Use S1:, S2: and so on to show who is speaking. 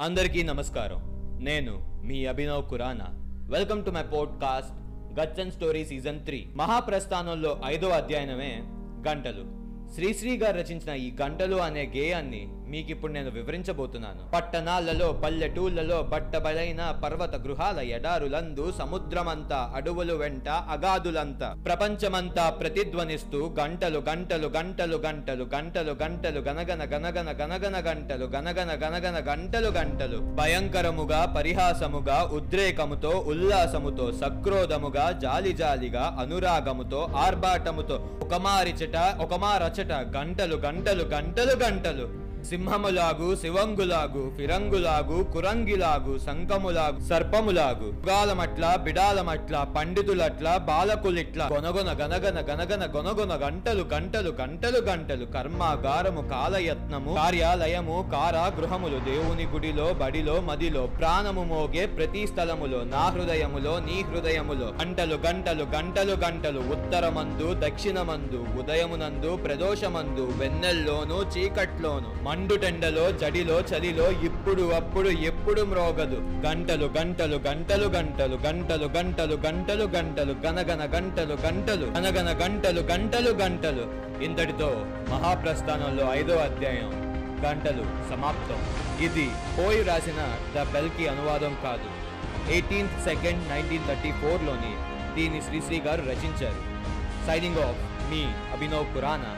S1: అందరికీ నమస్కారం. నేను మీ Abhinav Khurana welcome to my podcast గచ్చన్ story season three. మహాప్రస్థానంలో ఐదో అధ్యయనమే గంటలు. శ్రీశ్రీ గారు రచించిన ఈ గంటలు అనే గేయాన్ని మీకు ఇప్పుడు నేను వివరించబోతున్నాను. పట్టణాలలో పల్లెటూళ్ళలో బట్టబలైన పర్వత గృహాల ఎడారులందు సముద్రమంతా అడవులు వెంట అగాధులంతా ప్రపంచమంతా ప్రతిధ్వనిస్తూ గంటలు గంటలు గంటలు గంటలు గంటలు గంటలు గనగన గనగన గనగన గంటలు గనగన గనగన గంటలు గంటలు. భయంకరముగా పరిహాసముగా ఉద్రేకముతో ఉల్లాసముతో సక్రోధముగా జాలి జాలిగా అనురాగముతో ఆర్భాటముతో ఒకమారిచట ఒకమారచట గంటలు గంటలు గంటలు గంటలు. సింహములాగు శివంగులాగు ఫిరంగులాగు కురంగిలాగు శంఖములాగు సర్పములాగు యుగాలమట్ల బిడాలమట్ల పండితులట్ల బాలకులిట్ల గొనగొన గనగన గనగన గొనగొన గంటలు గంటలు గంటలు గంటలు కర్మాగారము కాలయత్నము కార్యాలయము కార గృహములు దేవుని గుడిలో బడిలో మదిలో ప్రాణము మోగే ప్రతి స్థలములో నా హృదయములో నీ హృదయములో గంటలు గంటలు గంటలు గంటలు ఉత్తరమందు దక్షిణమందు ఉదయమునందు ప్రదోషమందు వెన్నెల్లోను చీకట్లోను మండుటెండలో జడిలో చలిలో ఇప్పుడు అప్పుడు ఎప్పుడు మ్రోగదు. గంటలు గంటలు గంటలు గంటలు గంటలు గంటలు గంటలు గంటలు గనగన గంటలు గంటలు గనగన గంటలు గంటలు గంటలు. ఇంతటితో మహాప్రస్థానంలో ఐదో అధ్యాయం గంటలు సమాప్తం. ఇది పోయి రాసిన ద బెల్కి అనువాదం కాదు. ఎయిటీన్త్ సెకండ్ నైన్టీన్ థర్టీ ఫోర్లోని దీన్ని శ్రీశ్రీ గారు రచించారు. సైనింగ్ ఆఫ్ మీ అభినవ్ ఖురానా